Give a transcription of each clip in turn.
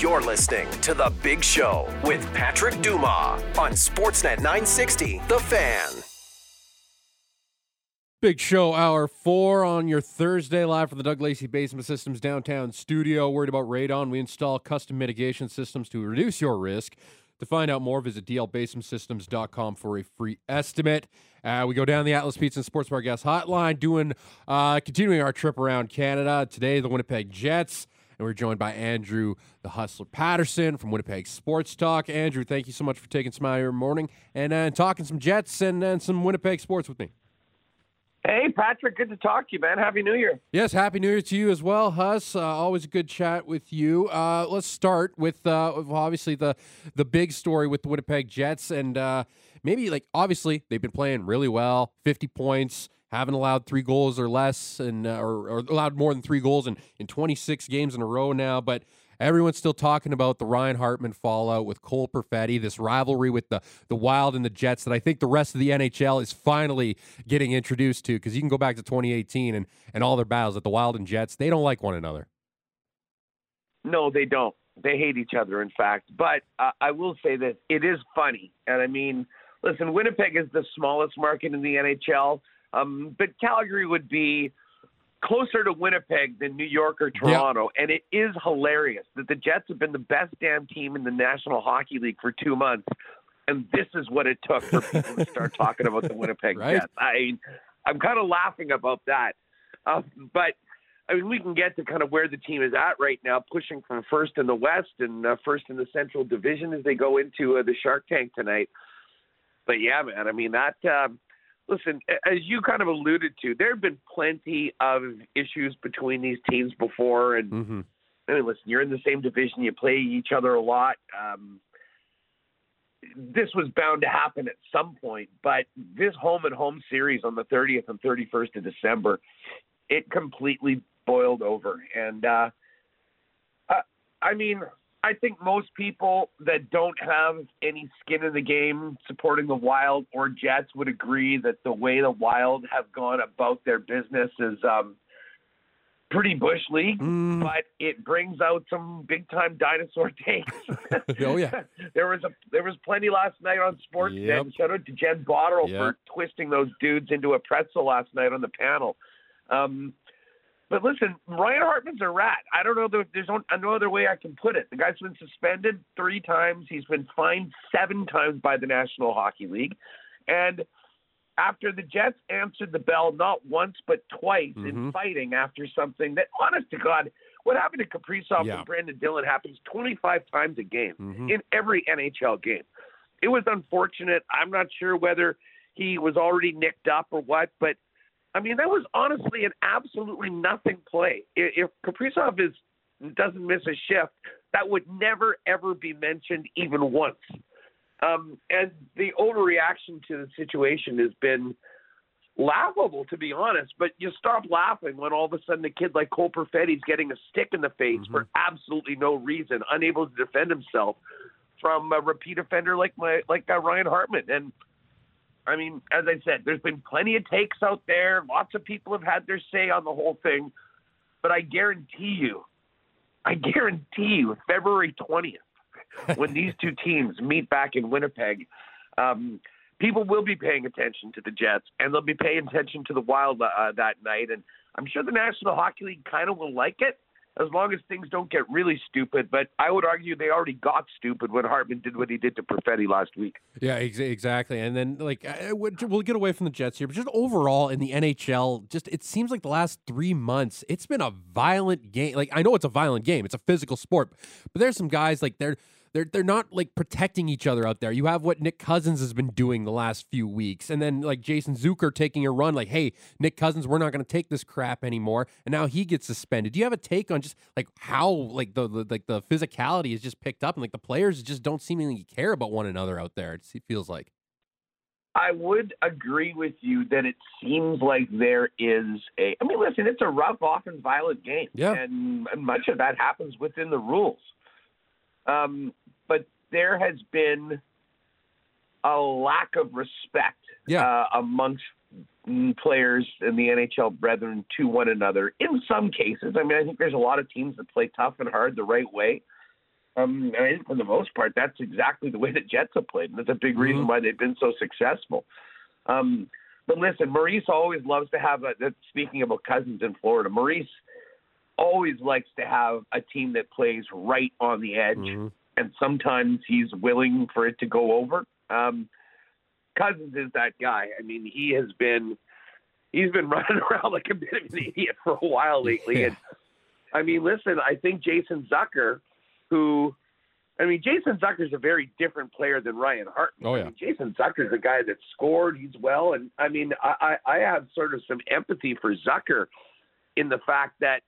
You're listening to The Big Show with Patrick Dumas on Sportsnet 960, The Fan. Big Show Hour 4 on your Thursday, live from the Doug Lacey Basement Systems downtown studio. Worried about radon? We install custom mitigation systems to reduce your risk. To find out more, visit dlbasementsystems.com for a free estimate. Uh, we go down the Atlas Pizza and Sports Bar Guest Hotline, doing uh, continuing our trip around Canada. Today, the Winnipeg Jets, and we're joined by Andrew the Hustler Paterson from Winnipeg Sports Talk. Andrew, thank you so much for taking some out of your morning and uh, talking some Jets and, and some Winnipeg sports with me. Hey, Patrick, good to talk to you, man. Happy New Year. Yes, Happy New Year to you as well, Huss. Uh, always a good chat with you. Uh, let's start with uh, obviously the the big story with the Winnipeg Jets, and uh, maybe like obviously they've been playing really well, fifty points, haven't allowed three goals or less, and uh, or, or allowed more than three goals in in twenty six games in a row now, but. Everyone's still talking about the Ryan Hartman fallout with Cole Perfetti, this rivalry with the the Wild and the Jets that I think the rest of the NHL is finally getting introduced to because you can go back to 2018 and and all their battles at the Wild and Jets, they don't like one another. No, they don't. They hate each other, in fact. But uh, I will say that it is funny, and I mean, listen, Winnipeg is the smallest market in the NHL, um, but Calgary would be closer to Winnipeg than New York or Toronto. Yep. And it is hilarious that the Jets have been the best damn team in the National Hockey League for two months. And this is what it took for people to start talking about the Winnipeg right? Jets. I I'm kind of laughing about that. Uh, but I mean, we can get to kind of where the team is at right now, pushing from first in the West and uh, first in the Central Division as they go into uh, the Shark Tank tonight. But yeah, man, I mean that. Listen, as you kind of alluded to, there have been plenty of issues between these teams before, and mm-hmm. I mean, listen, you're in the same division, you play each other a lot. Um, this was bound to happen at some point, but this home and home series on the 30th and 31st of December, it completely boiled over, and uh, I, I mean, I think most people that don't have any skin in the game supporting the Wild or Jets would agree that the way the Wild have gone about their business is um, pretty bush league, mm. but it brings out some big time dinosaur takes. oh yeah, there was a there was plenty last night on Sports. Yep. Shout out to Jen Botterill yep. for twisting those dudes into a pretzel last night on the panel. Um, but listen, Ryan Hartman's a rat. I don't know. There's no other way I can put it. The guy's been suspended three times. He's been fined seven times by the National Hockey League. And after the Jets answered the bell not once but twice mm-hmm. in fighting after something that, honest to God, what happened to Kaprizov yeah. and Brenden Dillon happens 25 times a game mm-hmm. in every NHL game. It was unfortunate. I'm not sure whether he was already nicked up or what, but – I mean, that was honestly an absolutely nothing play. If Kaprizov is doesn't miss a shift, that would never ever be mentioned even once. Um, and the overreaction to the situation has been laughable, to be honest. But you stop laughing when all of a sudden a kid like Cole Perfetti's getting a stick in the face mm-hmm. for absolutely no reason, unable to defend himself from a repeat offender like my like uh, Ryan Hartman. And I mean, as I said, there's been plenty of takes out there. Lots of people have had their say on the whole thing. But I guarantee you, I guarantee you, February 20th, when these two teams meet back in Winnipeg, um, people will be paying attention to the Jets and they'll be paying attention to the Wild uh, that night. And I'm sure the National Hockey League kind of will like it as long as things don't get really stupid. But I would argue they already got stupid when Hartman did what he did to Perfetti last week. Yeah, ex- exactly. And then like we'll get away from the Jets here, but just overall in the NHL, just it seems like the last three months it's been a violent game. Like I know it's a violent game, it's a physical sport, but there's some guys like they're they're they're not like protecting each other out there. You have what Nick Cousins has been doing the last few weeks, and then like Jason Zucker taking a run, like, "Hey, Nick Cousins, we're not going to take this crap anymore," and now he gets suspended. Do you have a take on just like how like the, the like the physicality is just picked up, and like the players just don't seemingly care about one another out there? It feels like. I would agree with you that it seems like there is a. I mean, listen, it's a rough, often violent game, yeah. and much of that happens within the rules. Um, but there has been a lack of respect yeah. uh, amongst players and the NHL brethren to one another in some cases. I mean, I think there's a lot of teams that play tough and hard the right way. Um, and I think for the most part, that's exactly the way the Jets have played, and that's a big mm-hmm. reason why they've been so successful. Um, but listen, Maurice always loves to have a. Speaking about cousins in Florida, Maurice always likes to have a team that plays right on the edge, mm-hmm. And sometimes he's willing for it to go over. Um, Cousins is that guy. I mean, he has been he's been running around like a bit of an idiot for a while lately. Yeah. And I mean, listen, I think Jason Zucker, who I mean, Jason Zucker is a very different player than Ryan Hartman. Oh yeah, I mean, Jason Zucker is a guy that scored. He's well, and I mean, I, I, I have sort of some empathy for Zucker in the fact that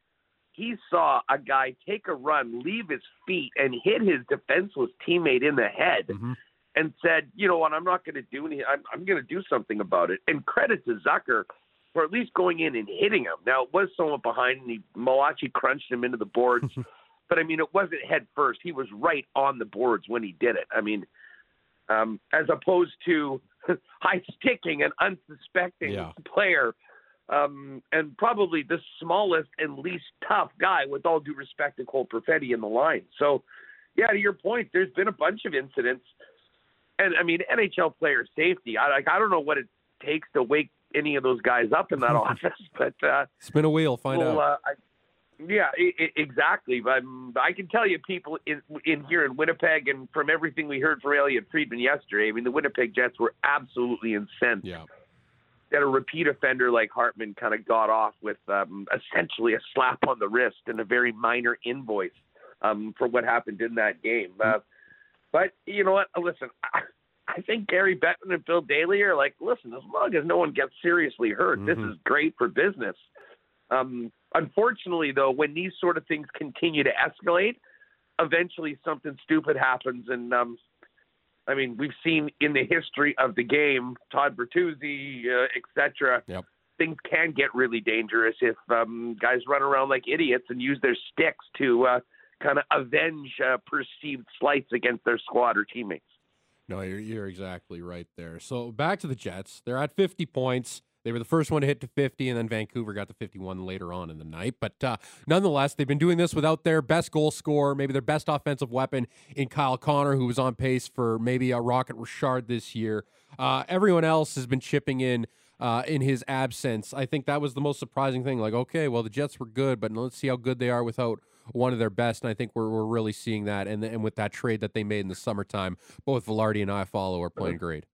he saw a guy take a run, leave his feet, and hit his defenseless teammate in the head, mm-hmm. and said, "You know what? I'm not going to do anything. I'm, I'm going to do something about it." And credit to Zucker for at least going in and hitting him. Now it was somewhat behind, and he Malachi crunched him into the boards. but I mean, it wasn't head first. He was right on the boards when he did it. I mean, um, as opposed to high sticking an unsuspecting yeah. player, um, and probably the smallest and least tough guy, with all due respect to Cole Perfetti in the line. So, yeah, to your point, there's been a bunch of incidents, and I mean, NHL player safety. I like I don't know what it takes to wake any of those guys up in that office, but uh, spin a wheel, find well, out. Uh, I, yeah, exactly. But I can tell you, people in, in here in Winnipeg, and from everything we heard from Elliotte Friedman yesterday, I mean, the Winnipeg Jets were absolutely incensed yeah. That a repeat offender like Hartman kind of got off with um, essentially a slap on the wrist and a very minor invoice um, for what happened in that game. Uh, but you know what? Listen, I, I think Gary Bettman and Bill Daly are like, listen, as long as no one gets seriously hurt, mm-hmm. this is great for business. Um, unfortunately, though, when these sort of things continue to escalate, eventually something stupid happens. And um, I mean, we've seen in the history of the game, Todd Bertuzzi, uh, etc. Yep. Things can get really dangerous if um, guys run around like idiots and use their sticks to uh, kind of avenge uh, perceived slights against their squad or teammates. No, you're, you're exactly right there. So back to the Jets. They're at 50 points. They were the first one to hit to 50, and then Vancouver got to 51 later on in the night. But uh, nonetheless, they've been doing this without their best goal scorer, maybe their best offensive weapon in Kyle Connor, who was on pace for maybe a Rocket Richard this year. Uh, everyone else has been chipping in. Uh, in his absence, I think that was the most surprising thing. Like, okay, well, the Jets were good, but let's see how good they are without one of their best. And I think we're, we're really seeing that. And, and with that trade that they made in the summertime, both Vilardi and Iafallo are playing great.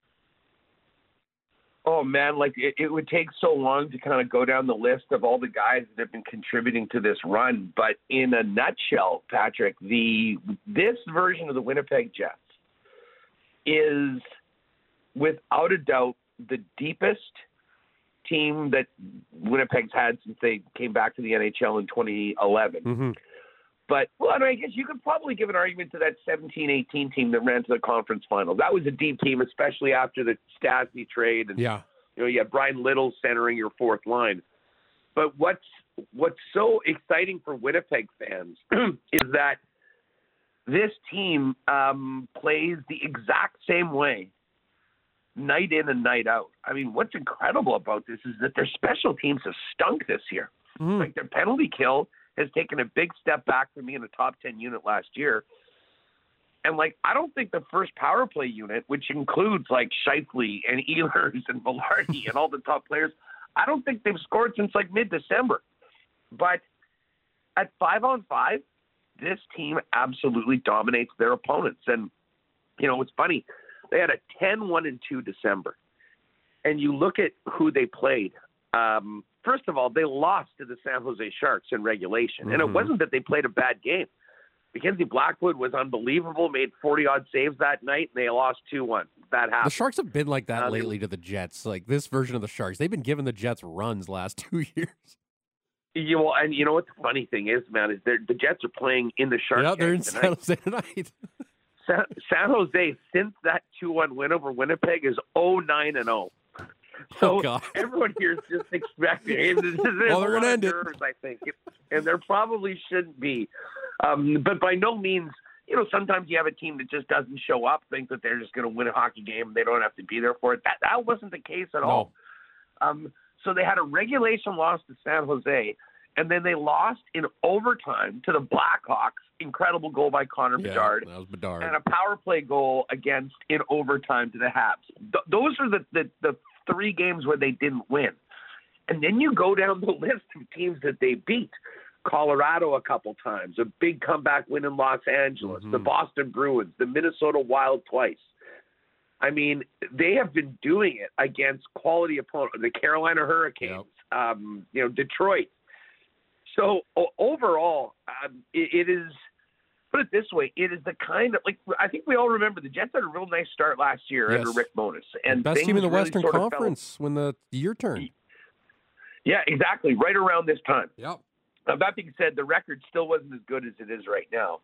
Oh man, like it, it would take so long to kind of go down the list of all the guys that have been contributing to this run. But in a nutshell, Patrick, the this version of the Winnipeg Jets is without a doubt the deepest team that Winnipeg's had since they came back to the NHL in 2011. Mm-hmm. But well, I, mean, I guess you could probably give an argument to that 17-18 team that ran to the conference final. That was a deep team, especially after the Stastny trade. And, yeah, you know, you had Bryan Little centering your fourth line. But what's what's so exciting for Winnipeg fans is that this team um, plays the exact same way night in and night out. I mean, what's incredible about this is that their special teams have stunk this year. Mm. Like their penalty kill has taken a big step back from being a top 10 unit last year. And like, I don't think the first power play unit, which includes like Scheifele and Ehlers and Vilardi and all the top players, I don't think they've scored since like mid December. But at five on five, this team absolutely dominates their opponents. And, you know, it's funny. They had a 10 1 and 2 December. And you look at who they played. Um, first of all, they lost to the San Jose Sharks in regulation, mm-hmm. and it mm-hmm. wasn't that they played a bad game. Mackenzie Blackwood was unbelievable, made 40 odd saves that night, and they lost 2 1. That happened. The Sharks have been like that um, lately to the Jets. Like this version of the Sharks, they've been giving the Jets runs last two years. You know, and you know what the funny thing is, man, is the Jets are playing in the Sharks. Yeah, they're in San Jose tonight. San, San Jose, since that 2 1 win over Winnipeg, is 0 9 and 0. So oh, everyone here is just expecting. Well, they're going to end nerves, I think, and there probably shouldn't be. Um, but by no means, you know, sometimes you have a team that just doesn't show up, think that they're just going to win a hockey game, they don't have to be there for it. That that wasn't the case at no. all. Um, so they had a regulation loss to San Jose, and then they lost in overtime to the Blackhawks. Incredible goal by Connor yeah, Bedard. That was Bedard. And a power play goal against in overtime to the Habs. Th- those are the, the, the three games where they didn't win. And then you go down the list of teams that they beat. Colorado a couple times, a big comeback win in Los Angeles, mm-hmm. the Boston Bruins, the Minnesota Wild twice. I mean, they have been doing it against quality opponents, the Carolina Hurricanes, yep. um, you know, Detroit. So o- overall, um, it, it is put it this way: it is the kind of like I think we all remember the Jets had a real nice start last year yes. under Rick Bowness, and best team in the really Western Conference when the year turned. Yeah, exactly. Right around this time. Yep. Now, that being said, the record still wasn't as good as it is right now.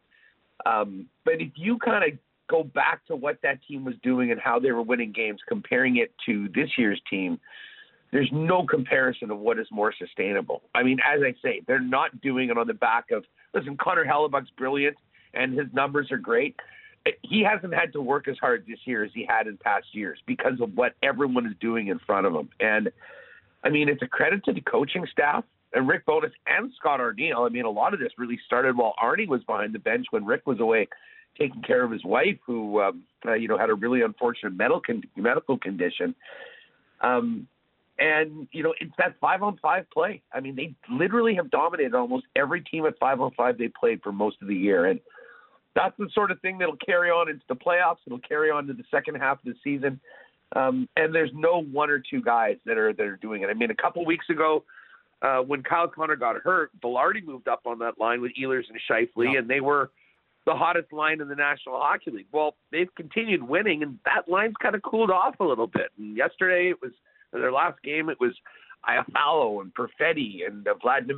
Um, but if you kind of go back to what that team was doing and how they were winning games, comparing it to this year's team, there's no comparison of what is more sustainable. I mean, as I say, they're not doing it on the back of listen. Connor Hellebuyck's brilliant, and his numbers are great. He hasn't had to work as hard this year as he had in past years because of what everyone is doing in front of him. And I mean, it's a credit to the coaching staff and Rick Bowness and Scott Arniel. I mean, a lot of this really started while Arnie was behind the bench when Rick was away taking care of his wife, who um, uh, you know had a really unfortunate medical con- medical condition. Um, and you know, it's that five on five play. I mean, they literally have dominated almost every team at five on five they played for most of the year, and that's the sort of thing that'll carry on into the playoffs. It'll carry on to the second half of the season. Um, and there's no one or two guys that are that are doing it. I mean, a couple weeks ago, uh, when Kyle Connor got hurt, Vilardi moved up on that line with Ehlers and Scheifele, yep. and they were the hottest line in the National Hockey League. Well, they've continued winning, and that line's kind of cooled off a little bit. And yesterday, it was their last game. It was Iafallo and Perfetti and uh, Vlad.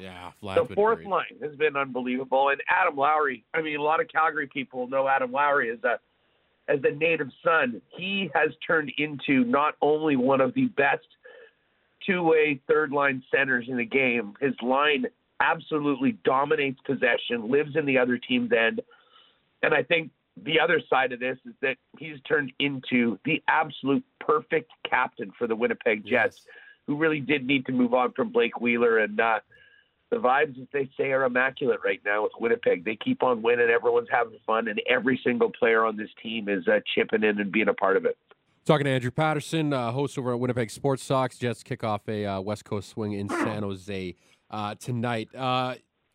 Yeah, Vlad the fourth line has been unbelievable. And Adam Lowry. I mean, a lot of Calgary people know Adam Lowry as a as a native son. He has turned into not only one of the best two-way third line centers in the game. His line absolutely dominates possession, lives in the other team's end. And I think the other side of this is that he's turned into the absolute perfect captain for the Winnipeg Jets, yes. Who really did need to move on from Blake Wheeler. And uh, the vibes, as they say, are immaculate right now with Winnipeg. They keep on winning. Everyone's having fun, and every single player on this team is uh, chipping in and being a part of it. Talking to Andrew Paterson, uh, host over at Winnipeg Sports Sox. Jets kick off a uh, West Coast swing in San Jose uh, tonight.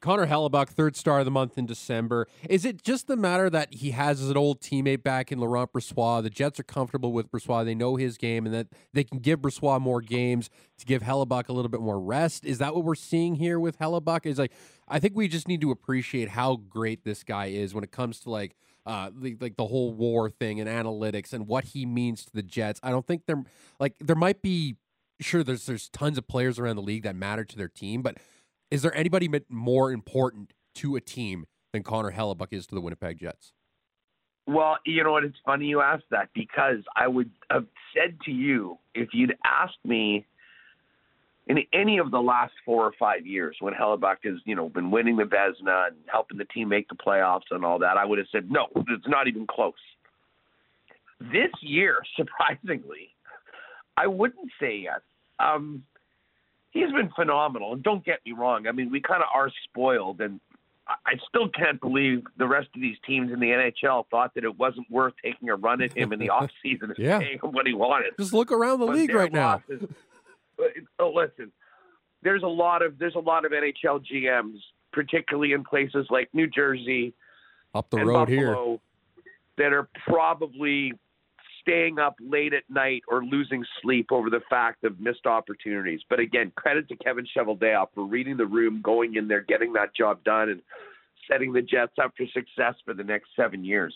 Connor Hellebuyck, third star of the month in December. Is it just the matter that he has an old teammate back in Laurent Brossoit? The Jets are comfortable with Brossoit. They know his game and that they can give Brossoit more games to give Hellebuyck a little bit more rest. Is that what we're seeing here with Hellebuyck? Is like I think we just need to appreciate how great this guy is when it comes to like uh, the, like the whole war thing and analytics and what he means to the Jets. I don't think there like there might be sure there's there's tons of players around the league that matter to their team, but is there anybody more important to a team than Connor Hellebuyck is to the Winnipeg Jets? Well, you know what? It's funny you asked that because I would have said to you if you'd asked me in any of the last four or five years when Hellebuyck has, you know, been winning the Vezina and helping the team make the playoffs and all that, I would have said no, it's not even close. This year, surprisingly, I wouldn't say yes. Um, he's been phenomenal. And don't get me wrong. I mean, we kind of are spoiled, and I still can't believe the rest of these teams in the NHL thought that it wasn't worth taking a run at him in the offseason and yeah. paying him what he wanted. Just look around the but league right now. oh, listen, there's a lot of there's a lot of NHL GMs, particularly in places like New Jersey, up the road Buffalo, here, that are probably staying up late at night or losing sleep over the fact of missed opportunities. But again, credit to Kevin Cheveldayoff for reading the room, going in there, getting that job done, and setting the Jets up for success for the next seven years.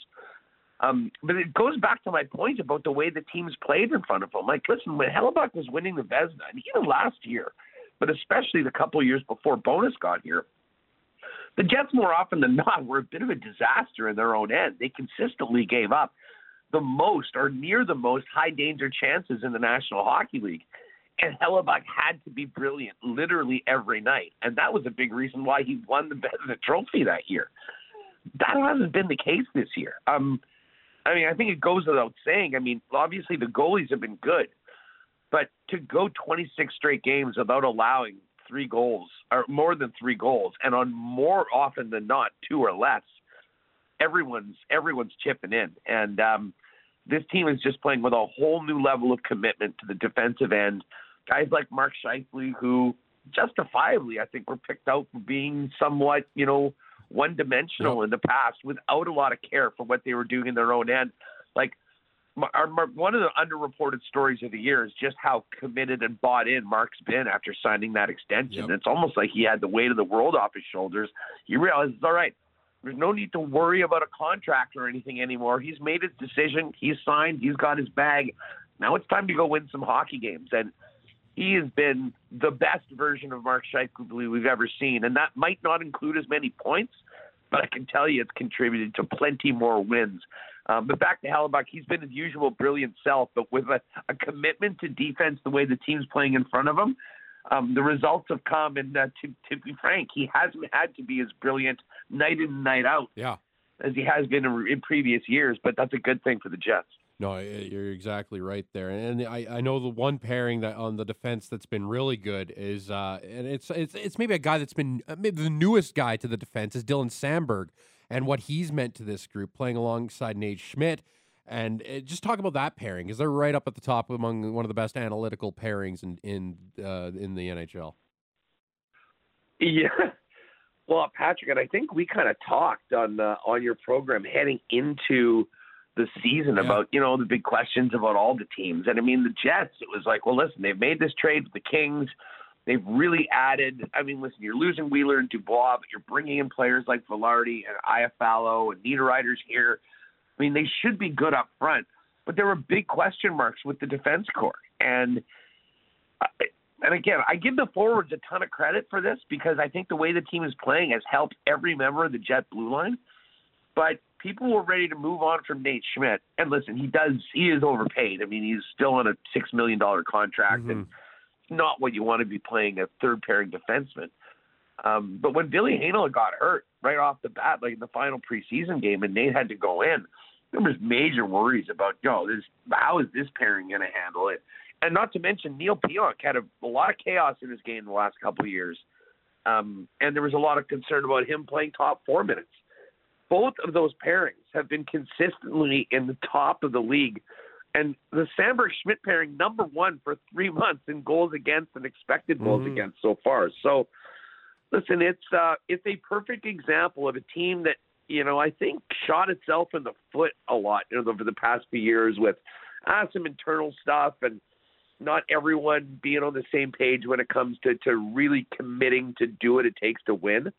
Um, but it goes back to my point about the way the teams played in front of him. Like, listen, when Hellebuyck was winning the Vezina, and even last year, but especially the couple of years before Bowness got here, the Jets more often than not were a bit of a disaster in their own end. They consistently gave up the most or near the most high danger chances in the National Hockey League. And Hellebuyck had to be brilliant literally every night. And that was a big reason why he won the Vezina Trophy that year. That hasn't been the case this year. Um, I mean, I think it goes without saying. I mean, obviously the goalies have been good, but to go 26 straight games without allowing three goals or more than three goals, and on more often than not two or less, everyone's everyone's chipping in, and um, this team is just playing with a whole new level of commitment to the defensive end. Guys like Mark Scheifele, who justifiably I think were picked out for being somewhat, you know, one dimensional yep. in the past without a lot of care for what they were doing in their own end. Like our, one of the underreported stories of the year is just how committed and bought in Mark's been after signing that extension. Yep. It's almost like he had the weight of the world off his shoulders. He realizes, all right, there's no need to worry about a contract or anything anymore. He's made his decision. He's signed. He's got his bag. Now it's time to go win some hockey games. And he has been the best version of Mark Scheifele we've ever seen. And that might not include as many points, but I can tell you it's contributed to plenty more wins. Um, but back to Hellebuyck, he's been his usual brilliant self, but with a, a commitment to defense the way the team's playing in front of him um, the results have come. And uh, to, to be frank, he hasn't had to be as brilliant night in and night out yeah. as he has been in, in previous years. But that's a good thing for the Jets. No, you're exactly right there, and I, I know the one pairing that on the defense that's been really good is, uh, and it's it's it's maybe a guy that's been uh, maybe the newest guy to the defense is Dylan Samberg, and what he's meant to this group, playing alongside Nate Schmidt. And uh, just talk about that pairing because they're right up at the top among one of the best analytical pairings in in uh, in the NHL. Yeah, well, Patrick, and I think we kind of talked on uh, on your program heading into the season yeah. about you know the big questions about all the teams, and I mean the Jets. It was like, well, listen, they've made this trade with the Kings. They've really added. I mean, listen, you're losing Wheeler and Dubois, but you're bringing in players like Vilardi and Iafallo and Niederreiter's here. I mean, they should be good up front, but there were big question marks with the defense corps. And and again, I give the forwards a ton of credit for this because I think the way the team is playing has helped every member of the Jet blue line. But people were ready to move on from Nate Schmidt. And listen, he does he is overpaid. I mean, he's still on a six million dollar contract mm-hmm. and not what you want to be playing a third pairing defenseman. Um, but when Ville Heinola got hurt right off the bat, like in the final preseason game, and Nate had to go in, there was major worries about, yo, this how is this pairing going to handle it? And not to mention Neal Pionk had a, a lot of chaos in his game the last couple of years, um, and there was a lot of concern about him playing top four minutes. Both of those pairings have been consistently in the top of the league, and the Samberg Schmidt pairing number one for three months in goals against and expected goals mm-hmm. against so far. So, listen, it's uh, it's a perfect example of a team that you know, I think shot itself in the foot a lot you know, over the past few years with uh, some internal stuff and not everyone being on the same page when it comes to, to really committing to do what it takes to win.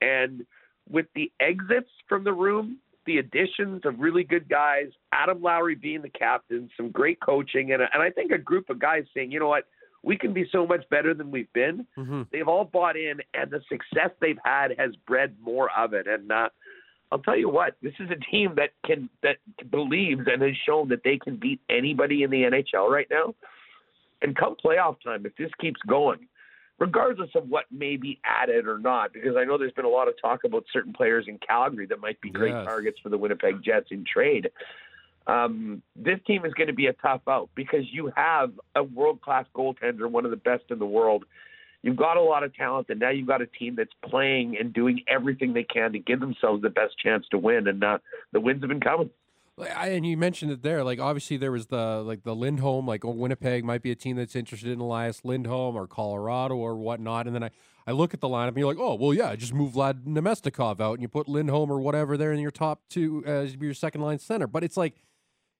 And with the exits from the room, the additions of really good guys, Adam Lowry being the captain, some great coaching, and, and I think a group of guys saying, you know what, we can be so much better than we've been. Mm-hmm. They've all bought in, and the success they've had has bred more of it. And uh, I'll tell you what, this is a team that can that believes and has shown that they can beat anybody in the NHL right now. And come playoff time, if this keeps going, regardless of what may be added or not, because I know there's been a lot of talk about certain players in Calgary that might be great yes. targets for the Winnipeg Jets in trade. Um, this team is going to be a tough out because you have a world class goaltender, one of the best in the world, you've got a lot of talent, and now you've got a team that's playing and doing everything they can to give themselves the best chance to win, and uh, the wins have been coming. And you mentioned it there. Like obviously there was the like the Lindholm, like oh, Winnipeg might be a team that's interested in Elias Lindholm or Colorado or whatnot. And then I, I look at the lineup and you're like, oh well, yeah, just move Vlad Namestnikov out and you put Lindholm or whatever there in your top two as your second line center. But it's like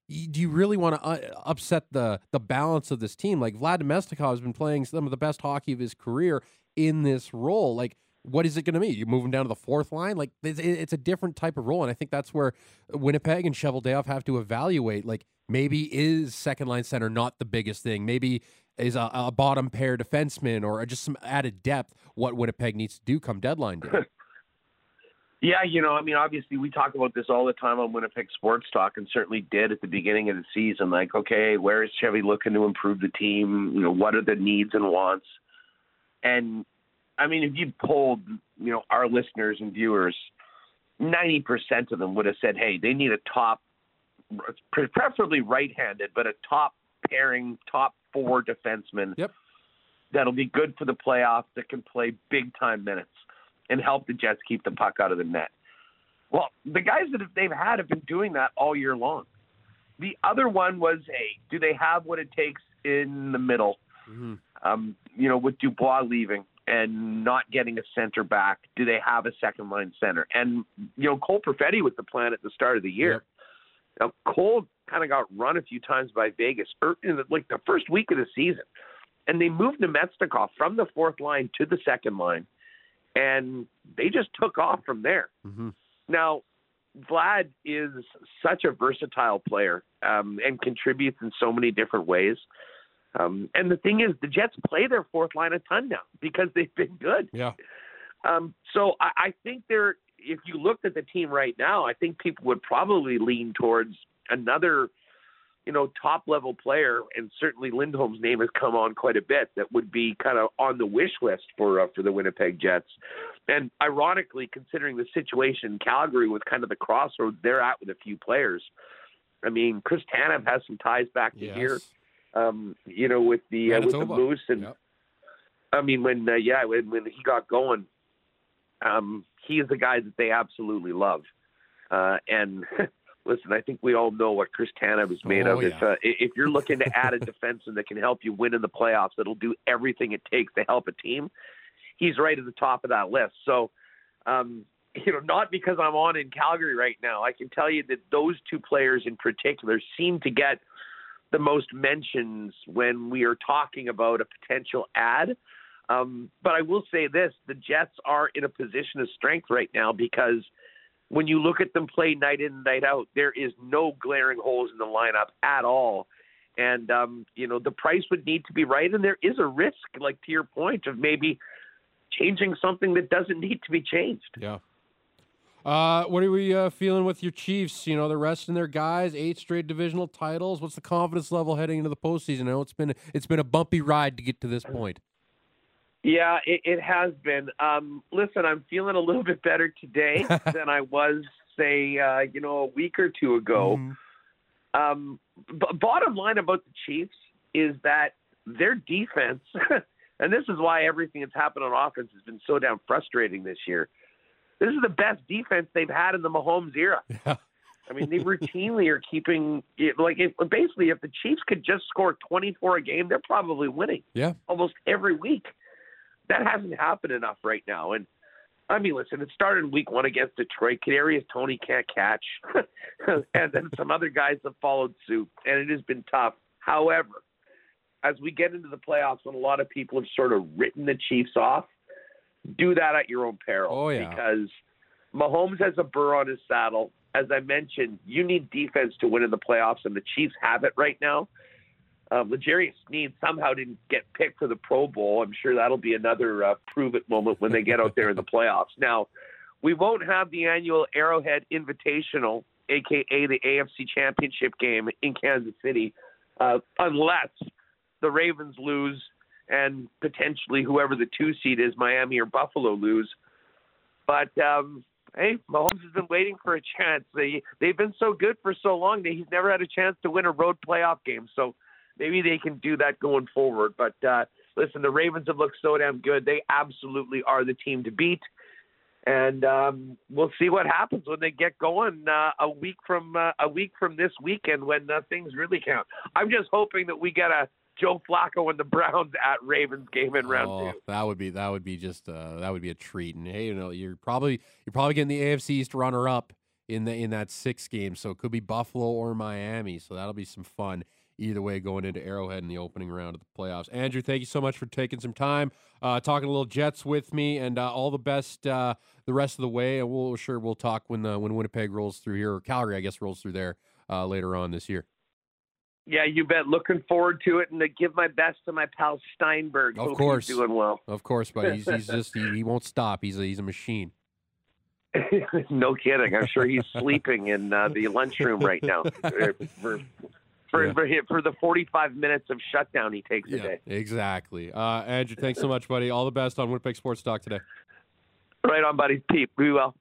do you really want to uh, upset the the balance of this team? Like Vlad Namestnikov has been playing some of the best hockey of his career in this role. Like, what is it going to be? You move him down to the fourth line? Like, it's, it's, a different type of role, and I think that's where Winnipeg and Cheveldayoff have to evaluate. Like, maybe is second line center not the biggest thing? Maybe is a, a bottom pair defenseman or just some added depth what Winnipeg needs to do come deadline day. Yeah, you know, I mean, obviously we talk about this all the time on Winnipeg Sports Talk, and certainly did at the beginning of the season. Like, okay, where is Chevy looking to improve the team? You know, what are the needs and wants? And I mean, if you polled, you know, our listeners and viewers, ninety percent of them would have said, "Hey, they need a top, preferably right-handed, but a top pairing, top four defenseman." Yep that'll be good for the playoffs that can play big time minutes and help the Jets keep the puck out of the net. Well, the guys that they've had have been doing that all year long. The other one was, hey, do they have what it takes in the middle? Mm-hmm. Um, you know, with Dubois leaving and not getting a center back, do they have a second line center? And you know, Cole Perfetti was the plan at the start of the year. Yep. Now, Cole kind of got run a few times by Vegas er, in the, like the first week of the season, and they moved Namestnikov from the fourth line to the second line, and they just took off from there. Mm-hmm. Now, Vlad is such a versatile player um, and contributes in so many different ways. Um, and the thing is, the Jets play their fourth line a ton now because they've been good. Yeah. Um, so I, I think they're. If you looked at the team right now, I think people would probably lean towards another, you know, top level player, and certainly Lindholm's name has come on quite a bit. That would be kind of on the wish list for uh, for the Winnipeg Jets. And ironically, considering the situation in Calgary with kind of the crossroads they're at with a few players, I mean, Chris Tanev has some ties back to yes. here um, you know, with the uh, with the Moose, and yep. I mean, when uh, yeah, when, when he got going, um, he is the guy that they absolutely love. Uh, and listen, I think we all know what Chris Tanev is made oh, of. Yeah. If uh, if you're looking to add a defenseman that can help you win in the playoffs, that'll do everything it takes to help a team. He's right at the top of that list. So. Um, you know, not because I'm on in Calgary right now. I can tell you that those two players in particular seem to get the most mentions when we are talking about a potential ad. Um, but I will say this the Jets are in a position of strength right now because when you look at them play night in and night out, there is no glaring holes in the lineup at all. And, um, you know, the price would need to be right. And there is a risk, like to your point, of maybe changing something that doesn't need to be changed. Yeah. Uh, what are we uh, feeling with your Chiefs? You know, they're resting their guys, eight straight divisional titles. What's the confidence level heading into the postseason? I know it's been it's been a bumpy ride to get to this point. Yeah, it, it has been. Um, listen, I'm feeling a little bit better today than I was, say, uh, you know, a week or two ago. Mm-hmm. Um, b- bottom line about the Chiefs is that their defense, and this is why everything that's happened on offense has been so damn frustrating this year this is the best defense they've had in the Mahomes era. Yeah. I mean, they routinely are keeping it like if, basically if the Chiefs could just score 24 a game, they're probably winning. Yeah, almost every week. That hasn't happened enough right now. And I mean, listen, it started in week one against Detroit. Kadarius Toney can't catch, and then some other guys have followed suit, and it has been tough. However, as we get into the playoffs, when a lot of people have sort of written the Chiefs off, do that at your own peril. Oh, yeah. Because Mahomes has a burr on his saddle. As I mentioned, you need defense to win in the playoffs, and the Chiefs have it right now. Um, L'Jarius Sneed somehow didn't get picked for the Pro Bowl. I'm sure that'll be another uh, prove it moment when they get out there in the playoffs. Now, we won't have the annual Arrowhead Invitational, aka the AFC Championship game in Kansas City, uh, unless the Ravens lose and potentially whoever the two seed is, Miami or Buffalo, lose. But um, hey, Mahomes has been waiting for a chance. They they've been so good for so long that he's never had a chance to win a road playoff game. So maybe they can do that going forward. But uh, listen, the Ravens have looked so damn good. They absolutely are the team to beat. And um, we'll see what happens when they get going uh, a week from uh, a week from this weekend when uh, things really count. I'm just hoping that we get a Joe Flacco and the Browns at Ravens game in round oh, two. That would be that would be just uh, that would be a treat. And hey, you know, you're probably you're probably getting the AFC East runner up in the in that six game, so it could be Buffalo or Miami. So that'll be some fun either way going into Arrowhead in the opening round of the playoffs. Andrew, thank you so much for taking some time, uh, talking a little Jets with me, and uh, all the best uh, the rest of the way. And we'll sure we'll talk when when Winnipeg rolls through here, or Calgary, I guess, rolls through there uh, later on this year. Yeah, you bet. Looking forward to it, and to give my best to my pal Steinberg. Of Hope course, he's doing well. Of course, but he's, he's just he, he, won't stop. He's a, he's a machine. no kidding. I'm sure he's sleeping in uh, the lunchroom right now for for, yeah. for, the 45 minutes of shutdown he takes yeah, a day. Exactly. Uh, Andrew, thanks so much, buddy. All the best on Winnipeg Sports Talk today. Right on, buddy. Pete, be well.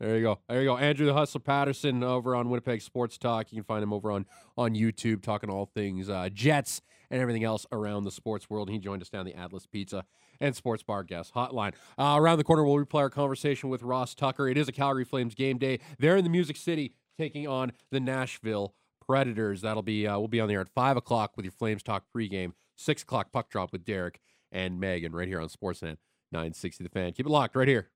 There you go. There you go. Andrew the Hustler Paterson over on Winnipeg Sports Talk. You can find him over on on YouTube talking all things uh, Jets and everything else around the sports world. He joined us down the Atlas Pizza and Sports Bar Guest Hotline. Uh, around the corner, we'll replay our conversation with Ross Tucker. It is a Calgary Flames game day. They're in the Music City taking on the Nashville Predators. That'll be uh, we'll be on the air at five o'clock with your Flames Talk pregame. Six o'clock puck drop with Derek and Megan right here on Sportsnet 960 The Fan. Keep it locked right here